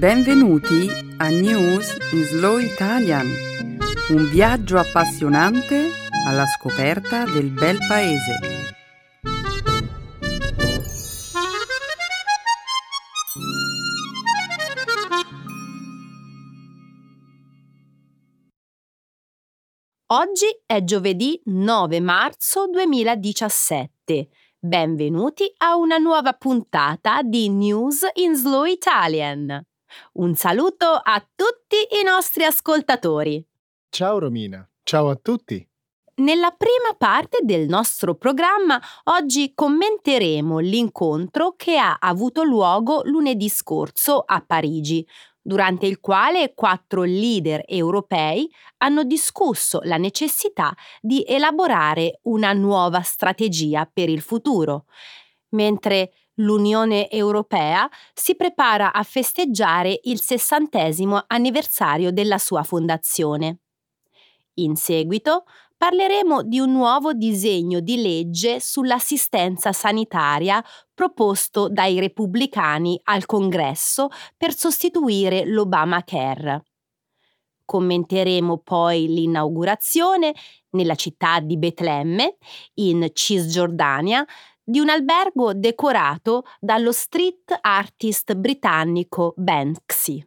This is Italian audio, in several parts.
Benvenuti a News in Slow Italian, un viaggio appassionante alla scoperta del bel paese. Oggi è giovedì 9 marzo 2017. Benvenuti a una nuova puntata di News in Slow Italian. Un saluto a tutti i nostri ascoltatori. Ciao Romina, ciao a tutti. Nella prima parte del nostro programma oggi commenteremo l'incontro che ha avuto luogo lunedì scorso a Parigi, durante il quale quattro leader europei hanno discusso la necessità di elaborare una nuova strategia per il futuro, mentre l'Unione Europea si prepara a festeggiare il sessantesimo anniversario della sua fondazione. In seguito parleremo di un nuovo disegno di legge sull'assistenza sanitaria proposto dai repubblicani al Congresso per sostituire l'Obamacare. Commenteremo poi l'inaugurazione nella città di Betlemme, in Cisgiordania, di un albergo decorato dallo street artist britannico Banksy.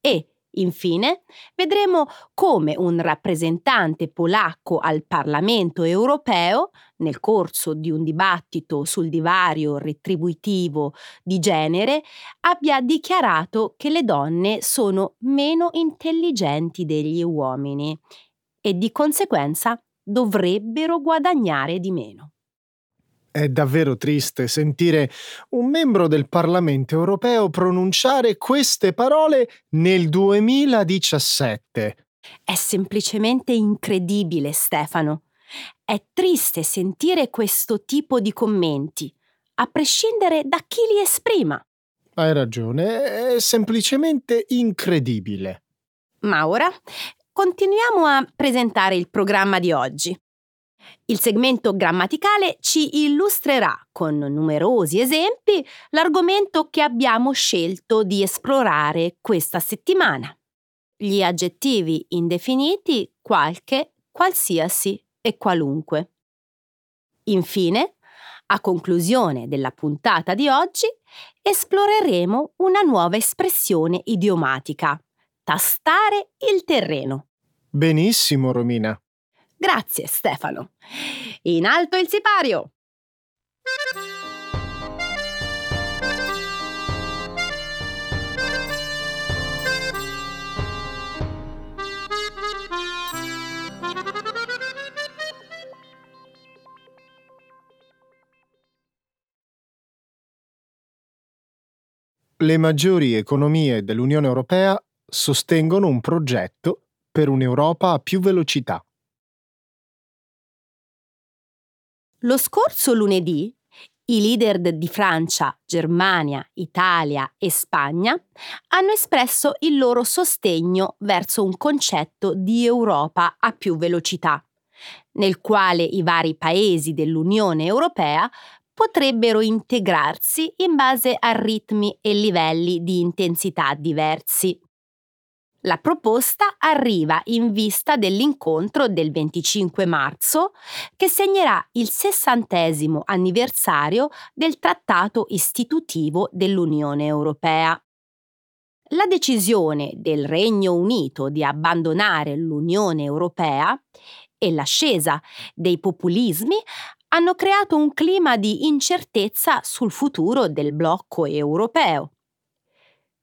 E Infine, vedremo come un rappresentante polacco al Parlamento europeo, nel corso di un dibattito sul divario retributivo di genere, abbia dichiarato che le donne sono meno intelligenti degli uomini e di conseguenza dovrebbero guadagnare di meno. È davvero triste sentire un membro del Parlamento europeo pronunciare queste parole nel 2017. È semplicemente incredibile, Stefano. È triste sentire questo tipo di commenti, a prescindere da chi li esprima. Hai ragione, è semplicemente incredibile. Ma ora continuiamo a presentare il programma di oggi. Il segmento grammaticale ci illustrerà con numerosi esempi l'argomento che abbiamo scelto di esplorare questa settimana. Gli aggettivi indefiniti qualche, qualsiasi e qualunque. Infine, a conclusione della puntata di oggi, esploreremo una nuova espressione idiomatica, tastare il terreno. Benissimo, Romina. Grazie Stefano. In alto il sipario! Le maggiori economie dell'Unione Europea sostengono un progetto per un'Europa a più velocità. Lo scorso lunedì i leader di Francia, Germania, Italia e Spagna hanno espresso il loro sostegno verso un concetto di Europa a più velocità, nel quale i vari paesi dell'Unione Europea potrebbero integrarsi in base a ritmi e livelli di intensità diversi. La proposta arriva in vista dell'incontro del 25 marzo che segnerà il sessantesimo anniversario del Trattato istitutivo dell'Unione Europea. La decisione del Regno Unito di abbandonare l'Unione Europea e l'ascesa dei populismi hanno creato un clima di incertezza sul futuro del blocco europeo.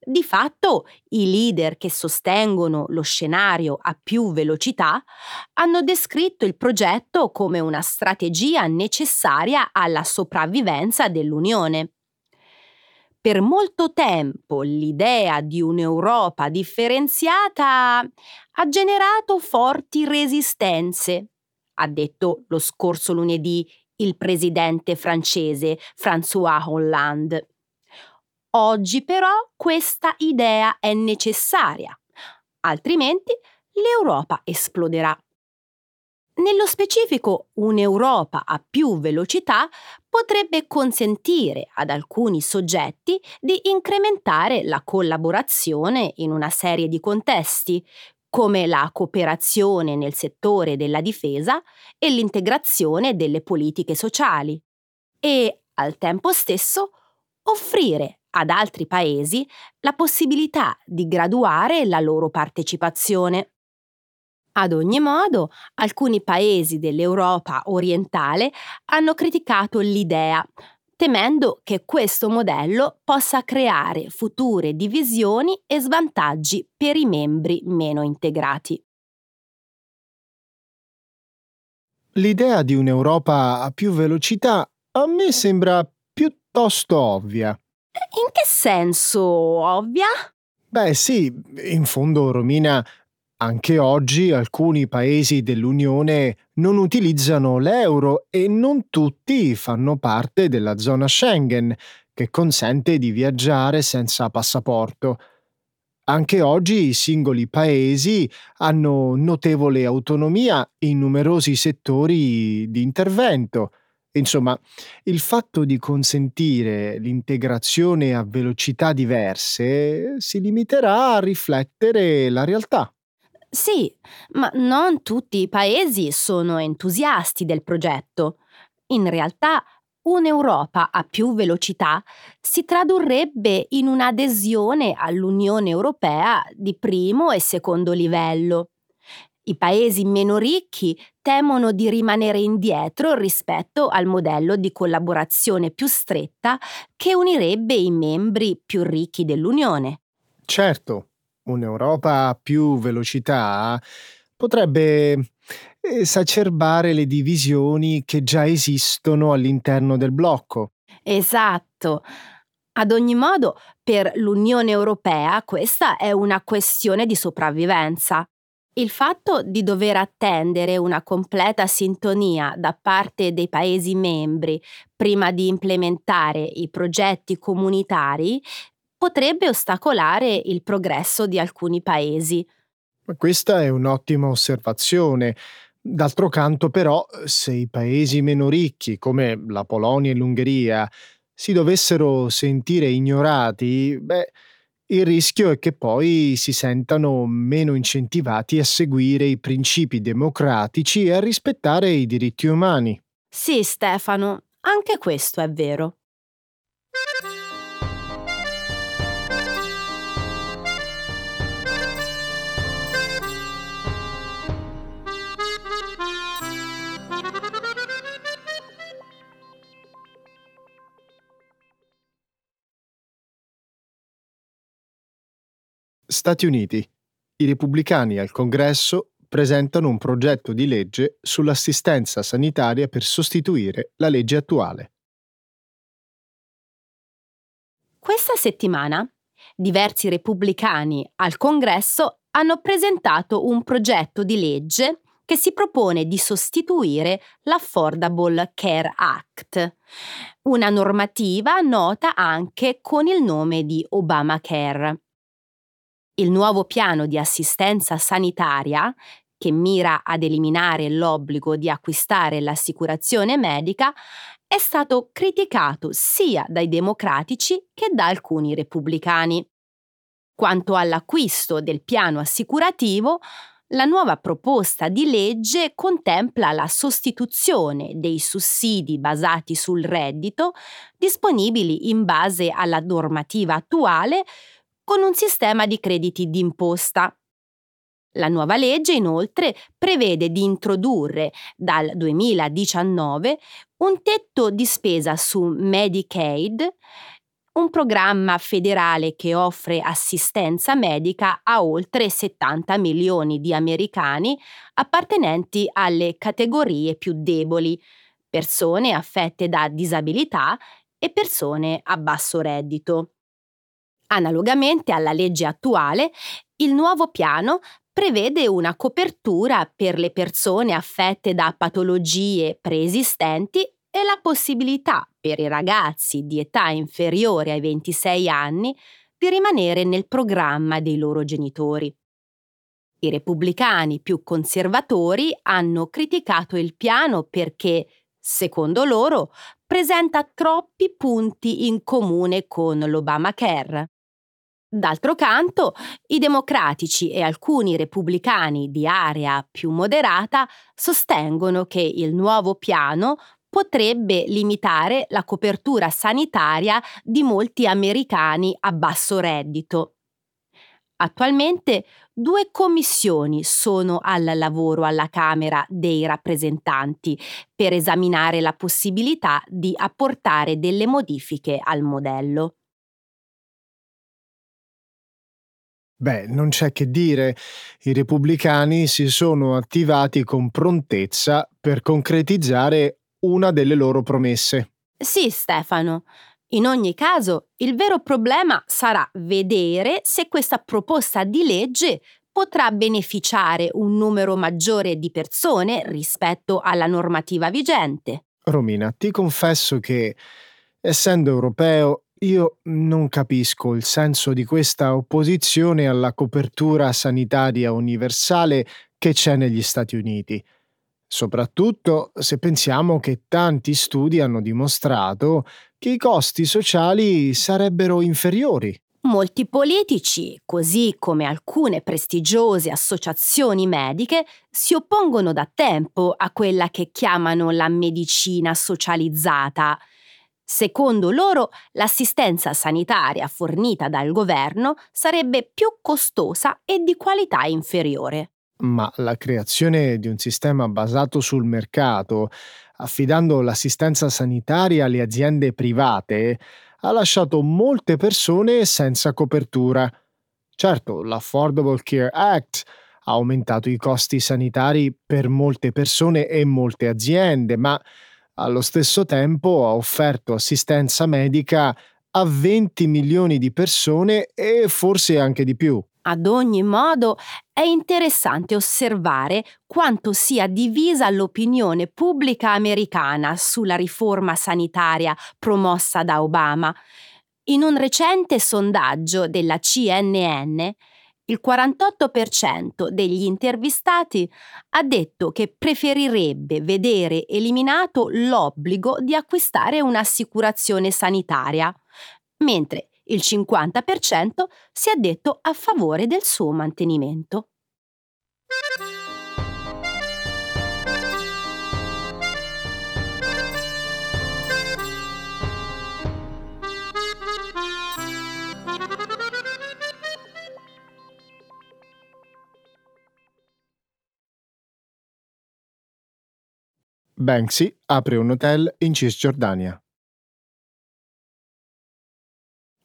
Di fatto, i leader che sostengono lo scenario a più velocità hanno descritto il progetto come una strategia necessaria alla sopravvivenza dell'Unione. Per molto tempo l'idea di un'Europa differenziata ha generato forti resistenze, ha detto lo scorso lunedì il presidente francese François Hollande. Oggi però questa idea è necessaria, altrimenti l'Europa esploderà. Nello specifico, un'Europa a più velocità potrebbe consentire ad alcuni soggetti di incrementare la collaborazione in una serie di contesti, come la cooperazione nel settore della difesa e l'integrazione delle politiche sociali, e al tempo stesso offrire ad altri paesi la possibilità di graduare la loro partecipazione. Ad ogni modo, alcuni paesi dell'Europa orientale hanno criticato l'idea, temendo che questo modello possa creare future divisioni e svantaggi per i membri meno integrati. L'idea di un'Europa a più velocità a me sembra piuttosto ovvia. In che senso ovvia? Beh sì, in fondo Romina anche oggi alcuni paesi dell'Unione non utilizzano l'euro e non tutti fanno parte della zona Schengen, che consente di viaggiare senza passaporto. Anche oggi i singoli paesi hanno notevole autonomia in numerosi settori di intervento. Insomma, il fatto di consentire l'integrazione a velocità diverse si limiterà a riflettere la realtà. Sì, ma non tutti i paesi sono entusiasti del progetto. In realtà, un'Europa a più velocità si tradurrebbe in un'adesione all'Unione Europea di primo e secondo livello. I paesi meno ricchi temono di rimanere indietro rispetto al modello di collaborazione più stretta che unirebbe i membri più ricchi dell'Unione. Certo, un'Europa a più velocità potrebbe esacerbare le divisioni che già esistono all'interno del blocco. Esatto. Ad ogni modo, per l'Unione Europea questa è una questione di sopravvivenza. Il fatto di dover attendere una completa sintonia da parte dei Paesi membri prima di implementare i progetti comunitari potrebbe ostacolare il progresso di alcuni paesi. Questa è un'ottima osservazione. D'altro canto, però, se i paesi meno ricchi, come la Polonia e l'Ungheria, si dovessero sentire ignorati, beh, il rischio è che poi si sentano meno incentivati a seguire i principi democratici e a rispettare i diritti umani. Sì, Stefano, anche questo è vero. Stati Uniti. I repubblicani al Congresso presentano un progetto di legge sull'assistenza sanitaria per sostituire la legge attuale. Questa settimana diversi repubblicani al Congresso hanno presentato un progetto di legge che si propone di sostituire l'Affordable Care Act, una normativa nota anche con il nome di Obamacare. Il nuovo piano di assistenza sanitaria, che mira ad eliminare l'obbligo di acquistare l'assicurazione medica, è stato criticato sia dai democratici che da alcuni repubblicani. Quanto all'acquisto del piano assicurativo, la nuova proposta di legge contempla la sostituzione dei sussidi basati sul reddito disponibili in base alla normativa attuale con un sistema di crediti d'imposta. La nuova legge inoltre prevede di introdurre dal 2019 un tetto di spesa su Medicaid, un programma federale che offre assistenza medica a oltre 70 milioni di americani appartenenti alle categorie più deboli, persone affette da disabilità e persone a basso reddito. Analogamente alla legge attuale, il nuovo piano prevede una copertura per le persone affette da patologie preesistenti e la possibilità per i ragazzi di età inferiore ai 26 anni di rimanere nel programma dei loro genitori. I repubblicani più conservatori hanno criticato il piano perché, secondo loro, presenta troppi punti in comune con l'Obamacare. D'altro canto, i democratici e alcuni repubblicani di area più moderata sostengono che il nuovo piano potrebbe limitare la copertura sanitaria di molti americani a basso reddito. Attualmente due commissioni sono al lavoro alla Camera dei rappresentanti per esaminare la possibilità di apportare delle modifiche al modello. Beh, non c'è che dire, i repubblicani si sono attivati con prontezza per concretizzare una delle loro promesse. Sì, Stefano. In ogni caso, il vero problema sarà vedere se questa proposta di legge potrà beneficiare un numero maggiore di persone rispetto alla normativa vigente. Romina, ti confesso che, essendo europeo, io non capisco il senso di questa opposizione alla copertura sanitaria universale che c'è negli Stati Uniti, soprattutto se pensiamo che tanti studi hanno dimostrato che i costi sociali sarebbero inferiori. Molti politici, così come alcune prestigiose associazioni mediche, si oppongono da tempo a quella che chiamano la medicina socializzata, Secondo loro, l'assistenza sanitaria fornita dal governo sarebbe più costosa e di qualità inferiore. Ma la creazione di un sistema basato sul mercato, affidando l'assistenza sanitaria alle aziende private, ha lasciato molte persone senza copertura. Certo, l'Affordable Care Act ha aumentato i costi sanitari per molte persone e molte aziende, ma allo stesso tempo ha offerto assistenza medica a 20 milioni di persone e forse anche di più. Ad ogni modo, è interessante osservare quanto sia divisa l'opinione pubblica americana sulla riforma sanitaria promossa da Obama. In un recente sondaggio della CNN, il 48% degli intervistati ha detto che preferirebbe vedere eliminato l'obbligo di acquistare un'assicurazione sanitaria, mentre il 50% si è detto a favore del suo mantenimento. Banksy apre un hotel in Cisgiordania.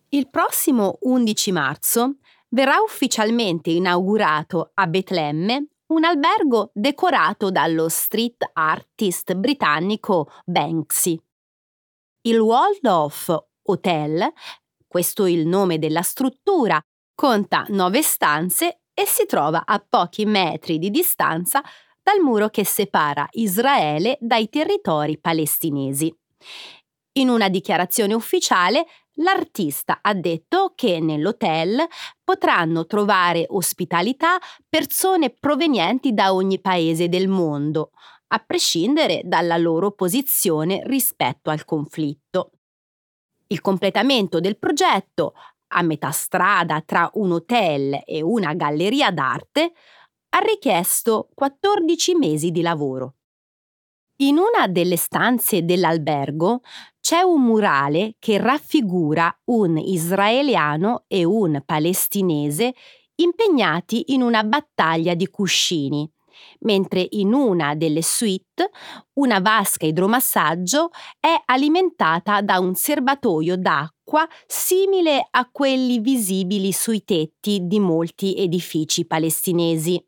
Il prossimo 11 marzo verrà ufficialmente inaugurato a Betlemme un albergo decorato dallo street artist britannico Banksy. Il Waldorf Hotel, questo è il nome della struttura, conta nove stanze e si trova a pochi metri di distanza dal muro che separa Israele dai territori palestinesi. In una dichiarazione ufficiale, l'artista ha detto che nell'hotel potranno trovare ospitalità persone provenienti da ogni paese del mondo, a prescindere dalla loro posizione rispetto al conflitto. Il completamento del progetto, a metà strada tra un hotel e una galleria d'arte, ha richiesto 14 mesi di lavoro. In una delle stanze dell'albergo c'è un murale che raffigura un israeliano e un palestinese impegnati in una battaglia di cuscini, mentre in una delle suite una vasca idromassaggio è alimentata da un serbatoio d'acqua simile a quelli visibili sui tetti di molti edifici palestinesi.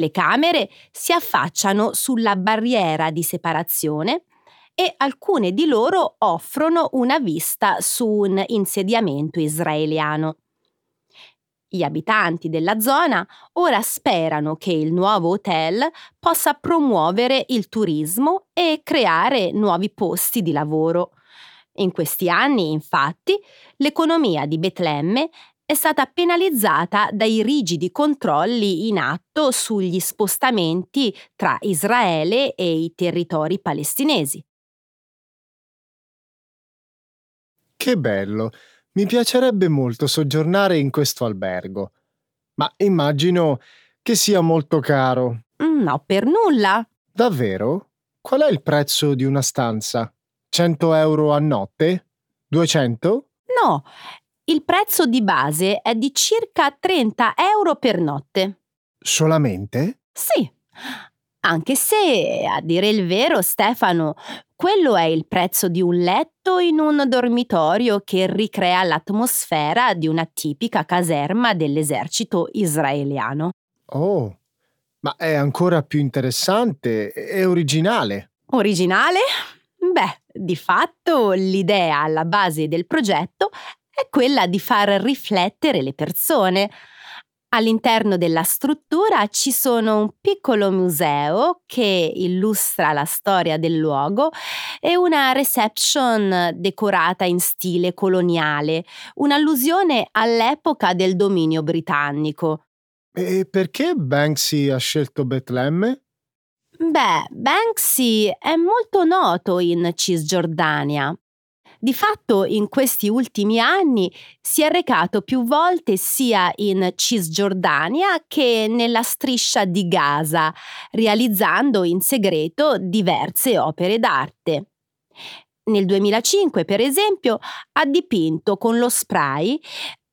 Le camere si affacciano sulla barriera di separazione e alcune di loro offrono una vista su un insediamento israeliano. Gli abitanti della zona ora sperano che il nuovo hotel possa promuovere il turismo e creare nuovi posti di lavoro. In questi anni, infatti, l'economia di Betlemme è stata penalizzata dai rigidi controlli in atto sugli spostamenti tra Israele e i territori palestinesi. Che bello! Mi piacerebbe molto soggiornare in questo albergo, ma immagino che sia molto caro. Mm, no, per nulla. Davvero? Qual è il prezzo di una stanza? 100 euro a notte? 200? No, il prezzo di base è di circa 30 euro per notte. Solamente? Sì, anche se, a dire il vero, Stefano, quello è il prezzo di un letto in un dormitorio che ricrea l'atmosfera di una tipica caserma dell'esercito israeliano. Oh, ma è ancora più interessante e originale. Originale? Beh, di fatto l'idea alla base del progetto è quella di far riflettere le persone All'interno della struttura ci sono un piccolo museo che illustra la storia del luogo e una reception decorata in stile coloniale, un'allusione all'epoca del dominio britannico. E perché Banksy ha scelto Betlemme? Beh, Banksy è molto noto in Cisgiordania. Di fatto in questi ultimi anni si è recato più volte sia in Cisgiordania che nella striscia di Gaza, realizzando in segreto diverse opere d'arte. Nel 2005, per esempio, ha dipinto con lo spray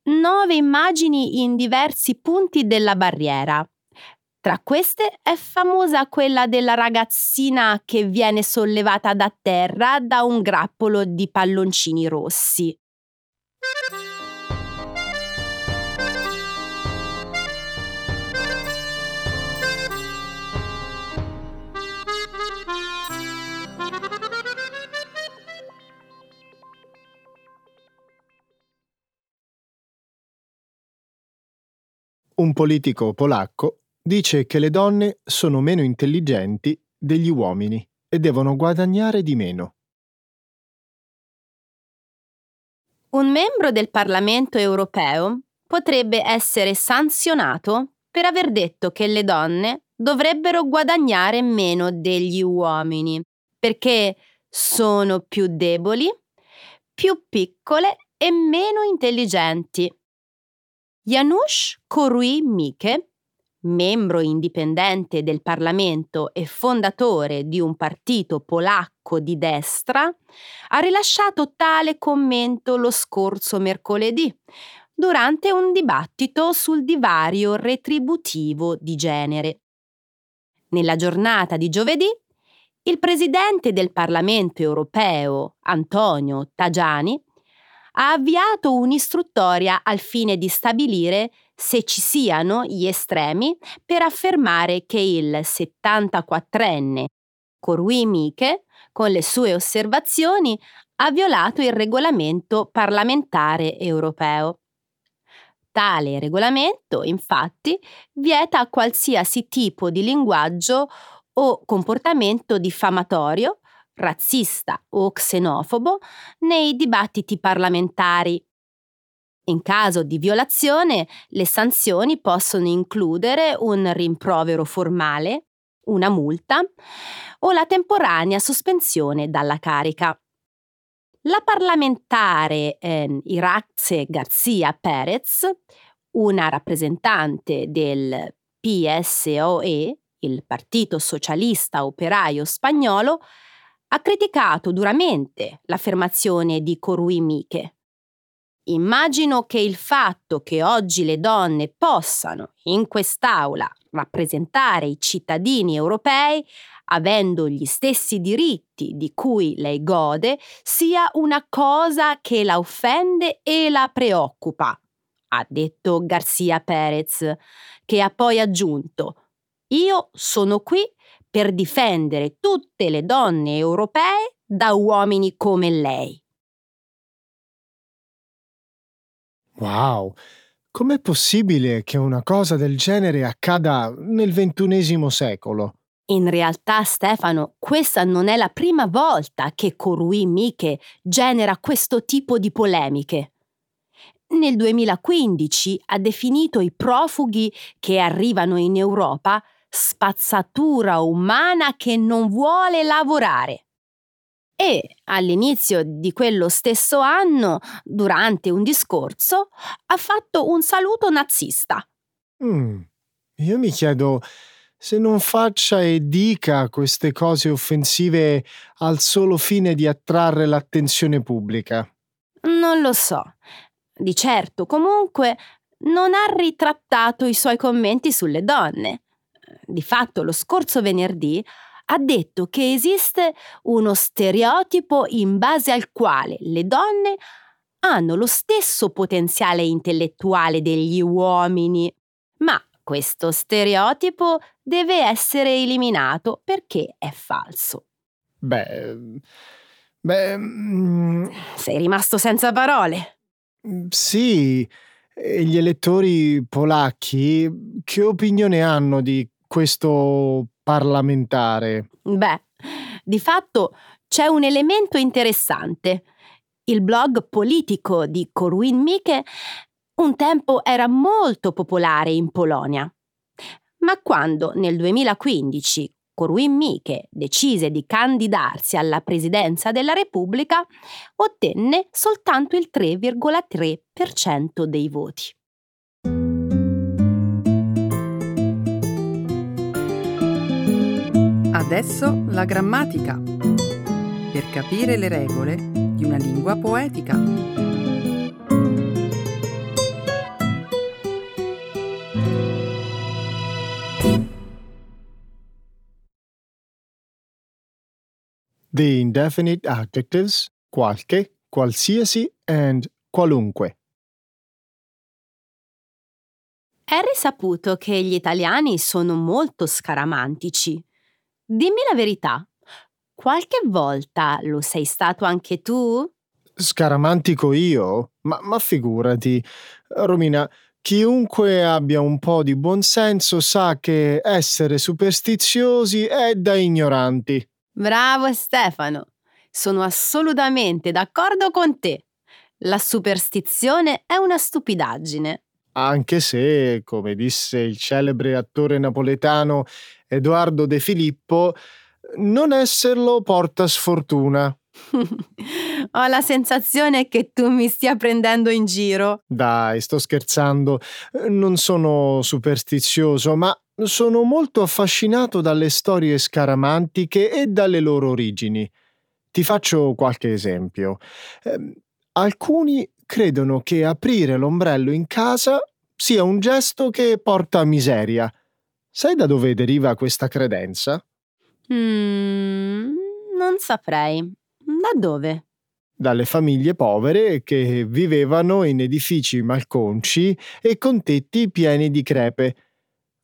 nove immagini in diversi punti della barriera. Tra queste è famosa quella della ragazzina che viene sollevata da terra da un grappolo di palloncini rossi. Un politico polacco dice che le donne sono meno intelligenti degli uomini e devono guadagnare di meno. Un membro del Parlamento europeo potrebbe essere sanzionato per aver detto che le donne dovrebbero guadagnare meno degli uomini perché sono più deboli, più piccole e meno intelligenti. Janusz Korwin-Mikke membro indipendente del Parlamento e fondatore di un partito polacco di destra, ha rilasciato tale commento lo scorso mercoledì, durante un dibattito sul divario retributivo di genere. Nella giornata di giovedì, il presidente del Parlamento europeo, Antonio Tajani, ha avviato un'istruttoria al fine di stabilire se ci siano gli estremi per affermare che il 74enne Korwi Mike, con le sue osservazioni, ha violato il regolamento parlamentare europeo. Tale regolamento, infatti, vieta qualsiasi tipo di linguaggio o comportamento diffamatorio, razzista o xenofobo nei dibattiti parlamentari in caso di violazione, le sanzioni possono includere un rimprovero formale, una multa o la temporanea sospensione dalla carica. La parlamentare eh, Irazze Garcia Perez, una rappresentante del PSOE, il Partito Socialista Operaio Spagnolo, ha criticato duramente l'affermazione di Corui Miche Immagino che il fatto che oggi le donne possano in quest'Aula rappresentare i cittadini europei avendo gli stessi diritti di cui lei gode sia una cosa che la offende e la preoccupa, ha detto Garcia Perez, che ha poi aggiunto Io sono qui per difendere tutte le donne europee da uomini come lei. Wow! Com'è possibile che una cosa del genere accada nel ventunesimo secolo? In realtà, Stefano, questa non è la prima volta che Korui Mike genera questo tipo di polemiche. nel 2015 ha definito i profughi che arrivano in Europa spazzatura umana che non vuole lavorare. E all'inizio di quello stesso anno, durante un discorso, ha fatto un saluto nazista. Mm, io mi chiedo se non faccia e dica queste cose offensive al solo fine di attrarre l'attenzione pubblica. Non lo so. Di certo, comunque, non ha ritrattato i suoi commenti sulle donne. Di fatto, lo scorso venerdì ha detto che esiste uno stereotipo in base al quale le donne hanno lo stesso potenziale intellettuale degli uomini, ma questo stereotipo deve essere eliminato perché è falso. Beh, beh... Mm, Sei rimasto senza parole. Mm, sì, e gli elettori polacchi che opinione hanno di questo parlamentare? Beh, di fatto c'è un elemento interessante. Il blog politico di Korwin Mikke un tempo era molto popolare in Polonia. Ma quando nel 2015 Korwin Mikke decise di candidarsi alla presidenza della Repubblica, ottenne soltanto il 3,3% dei voti. Adesso la grammatica. Per capire le regole di una lingua poetica. The indefinite adjectives qualche, qualsiasi and qualunque. È risaputo che gli italiani sono molto scaramantici. Dimmi la verità, qualche volta lo sei stato anche tu? Scaramantico io? Ma, ma figurati. Romina, chiunque abbia un po' di buonsenso sa che essere superstiziosi è da ignoranti. Bravo Stefano, sono assolutamente d'accordo con te. La superstizione è una stupidaggine. Anche se, come disse il celebre attore napoletano Edoardo De Filippo, non esserlo porta sfortuna. Ho la sensazione che tu mi stia prendendo in giro. Dai, sto scherzando. Non sono superstizioso, ma sono molto affascinato dalle storie scaramantiche e dalle loro origini. Ti faccio qualche esempio. Eh, alcuni credono che aprire l'ombrello in casa sia un gesto che porta miseria. Sai da dove deriva questa credenza? Mm, non saprei. Da dove? Dalle famiglie povere che vivevano in edifici malconci e con tetti pieni di crepe.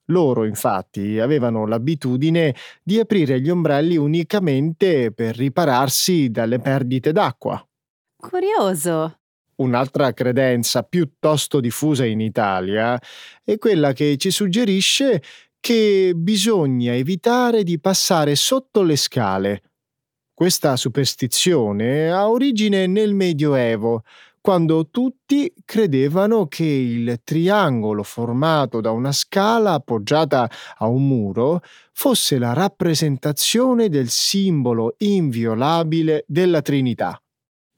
Loro, infatti, avevano l'abitudine di aprire gli ombrelli unicamente per ripararsi dalle perdite d'acqua. Curioso. Un'altra credenza piuttosto diffusa in Italia è quella che ci suggerisce che bisogna evitare di passare sotto le scale. Questa superstizione ha origine nel Medioevo, quando tutti credevano che il triangolo formato da una scala appoggiata a un muro fosse la rappresentazione del simbolo inviolabile della Trinità.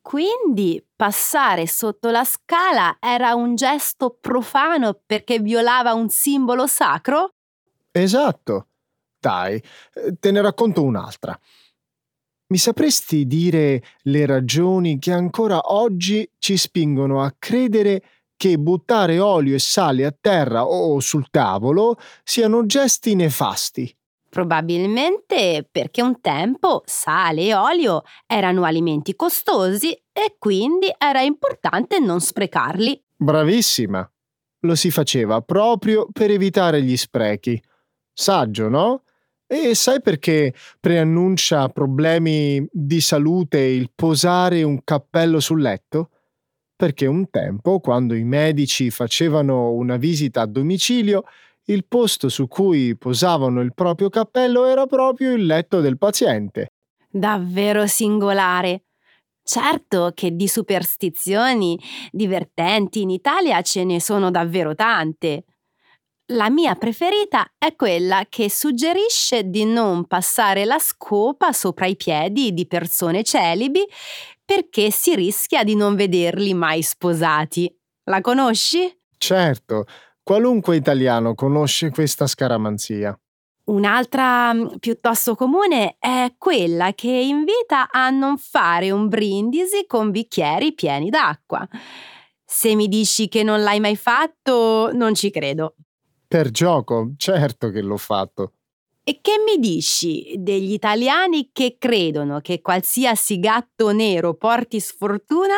Quindi passare sotto la scala era un gesto profano perché violava un simbolo sacro? Esatto. Dai, te ne racconto un'altra. Mi sapresti dire le ragioni che ancora oggi ci spingono a credere che buttare olio e sale a terra o sul tavolo siano gesti nefasti? Probabilmente perché un tempo sale e olio erano alimenti costosi e quindi era importante non sprecarli. Bravissima! Lo si faceva proprio per evitare gli sprechi. Saggio, no? E sai perché preannuncia problemi di salute il posare un cappello sul letto? Perché un tempo, quando i medici facevano una visita a domicilio, il posto su cui posavano il proprio cappello era proprio il letto del paziente. Davvero singolare. Certo che di superstizioni divertenti in Italia ce ne sono davvero tante. La mia preferita è quella che suggerisce di non passare la scopa sopra i piedi di persone celibi perché si rischia di non vederli mai sposati. La conosci? Certo, qualunque italiano conosce questa scaramanzia. Un'altra mm, piuttosto comune è quella che invita a non fare un brindisi con bicchieri pieni d'acqua. Se mi dici che non l'hai mai fatto, non ci credo. Per gioco, certo che l'ho fatto. E che mi dici degli italiani che credono che qualsiasi gatto nero porti sfortuna?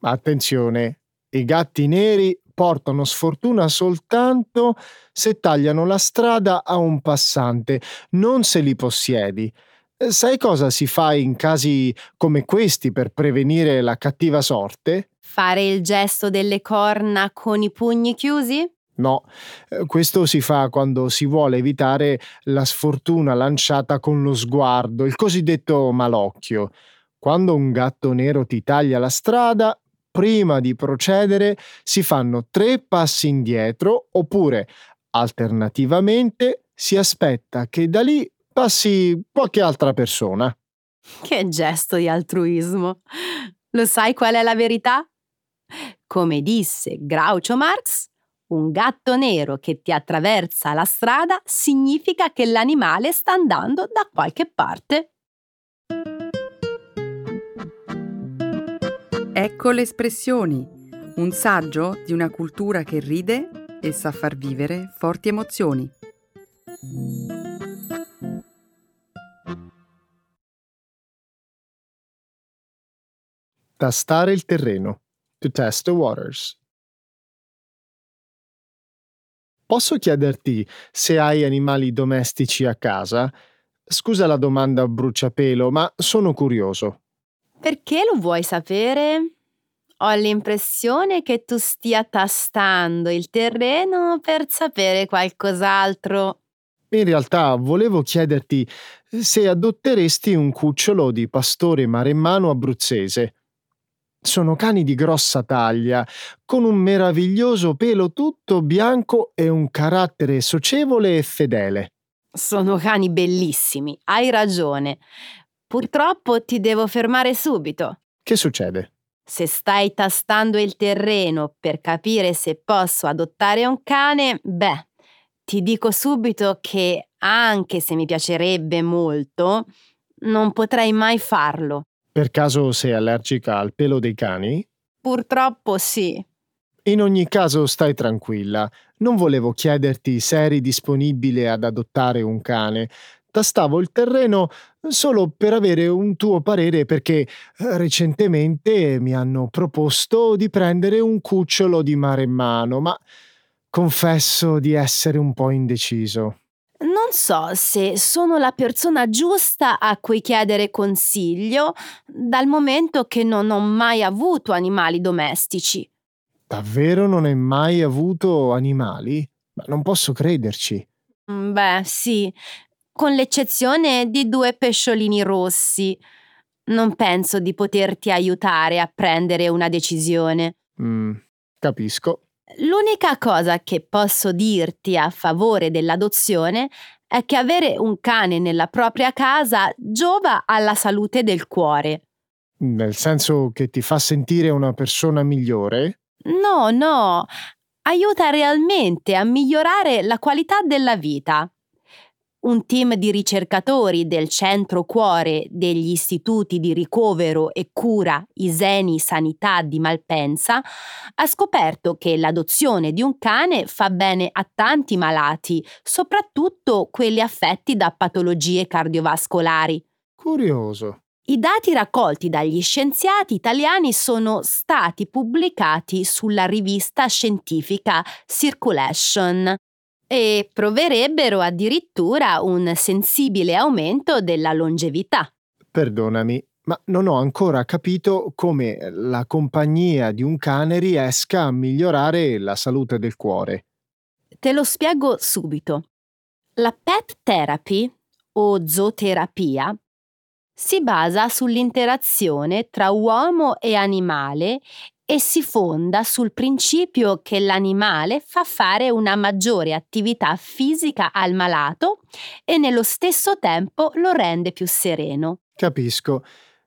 Attenzione, i gatti neri portano sfortuna soltanto se tagliano la strada a un passante, non se li possiedi. Sai cosa si fa in casi come questi per prevenire la cattiva sorte? Fare il gesto delle corna con i pugni chiusi? No, eh, questo si fa quando si vuole evitare la sfortuna lanciata con lo sguardo, il cosiddetto malocchio. Quando un gatto nero ti taglia la strada, prima di procedere si fanno tre passi indietro oppure, alternativamente, si aspetta che da lì passi qualche altra persona. Che gesto di altruismo! Lo sai qual è la verità? Come disse Groucho Marx, un gatto nero che ti attraversa la strada significa che l'animale sta andando da qualche parte. Ecco le espressioni, un saggio di una cultura che ride e sa far vivere forti emozioni. Tastare il terreno. To test the waters. Posso chiederti se hai animali domestici a casa? Scusa la domanda a bruciapelo, ma sono curioso. Perché lo vuoi sapere? Ho l'impressione che tu stia tastando il terreno per sapere qualcos'altro. In realtà volevo chiederti se adotteresti un cucciolo di pastore maremmano abruzzese. Sono cani di grossa taglia, con un meraviglioso pelo tutto bianco e un carattere socievole e fedele. Sono cani bellissimi, hai ragione. Purtroppo ti devo fermare subito. Che succede? Se stai tastando il terreno per capire se posso adottare un cane, beh, ti dico subito che anche se mi piacerebbe molto, non potrei mai farlo. Per caso sei allergica al pelo dei cani? Purtroppo sì. In ogni caso stai tranquilla. Non volevo chiederti se eri disponibile ad adottare un cane. Tastavo il terreno solo per avere un tuo parere perché eh, recentemente mi hanno proposto di prendere un cucciolo di mare in mano, ma confesso di essere un po' indeciso. Non so se sono la persona giusta a cui chiedere consiglio, dal momento che non ho mai avuto animali domestici. Davvero non hai mai avuto animali? Ma non posso crederci. Mm, beh, sì, con l'eccezione di due pesciolini rossi. Non penso di poterti aiutare a prendere una decisione. Mm, capisco. L'unica cosa che posso dirti a favore dell'adozione è che avere un cane nella propria casa giova alla salute del cuore. Nel senso che ti fa sentire una persona migliore? No, no, aiuta realmente a migliorare la qualità della vita un team di ricercatori del Centro Cuore degli Istituti di Ricovero e Cura Iseni Sanità di Malpensa ha scoperto che l'adozione di un cane fa bene a tanti malati, soprattutto quelli affetti da patologie cardiovascolari. Curioso. I dati raccolti dagli scienziati italiani sono stati pubblicati sulla rivista scientifica Circulation e proverebbero addirittura un sensibile aumento della longevità. Perdonami, ma non ho ancora capito come la compagnia di un cane riesca a migliorare la salute del cuore. Te lo spiego subito. La pet therapy o zooterapia si basa sull'interazione tra uomo e animale e si fonda sul principio che l'animale fa fare una maggiore attività fisica al malato e nello stesso tempo lo rende più sereno. Capisco.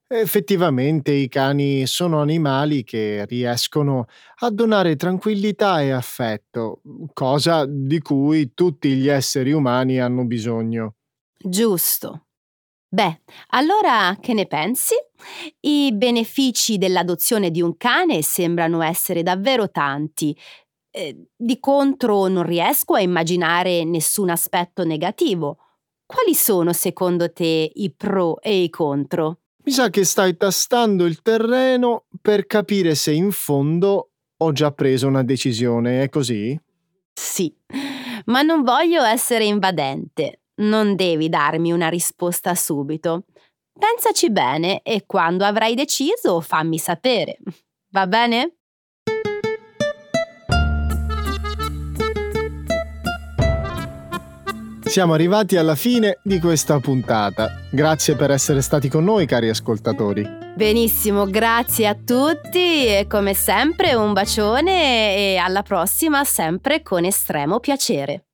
Effettivamente i cani sono animali che riescono a donare tranquillità e affetto, cosa di cui tutti gli esseri umani hanno bisogno. Giusto. Beh, allora che ne pensi? I benefici dell'adozione di un cane sembrano essere davvero tanti. Eh, di contro non riesco a immaginare nessun aspetto negativo. Quali sono secondo te i pro e i contro? Mi sa che stai tastando il terreno per capire se in fondo ho già preso una decisione, è così? Sì, ma non voglio essere invadente. Non devi darmi una risposta subito. Pensaci bene e quando avrai deciso fammi sapere. Va bene? Siamo arrivati alla fine di questa puntata. Grazie per essere stati con noi, cari ascoltatori. Benissimo, grazie a tutti e come sempre un bacione e alla prossima sempre con estremo piacere.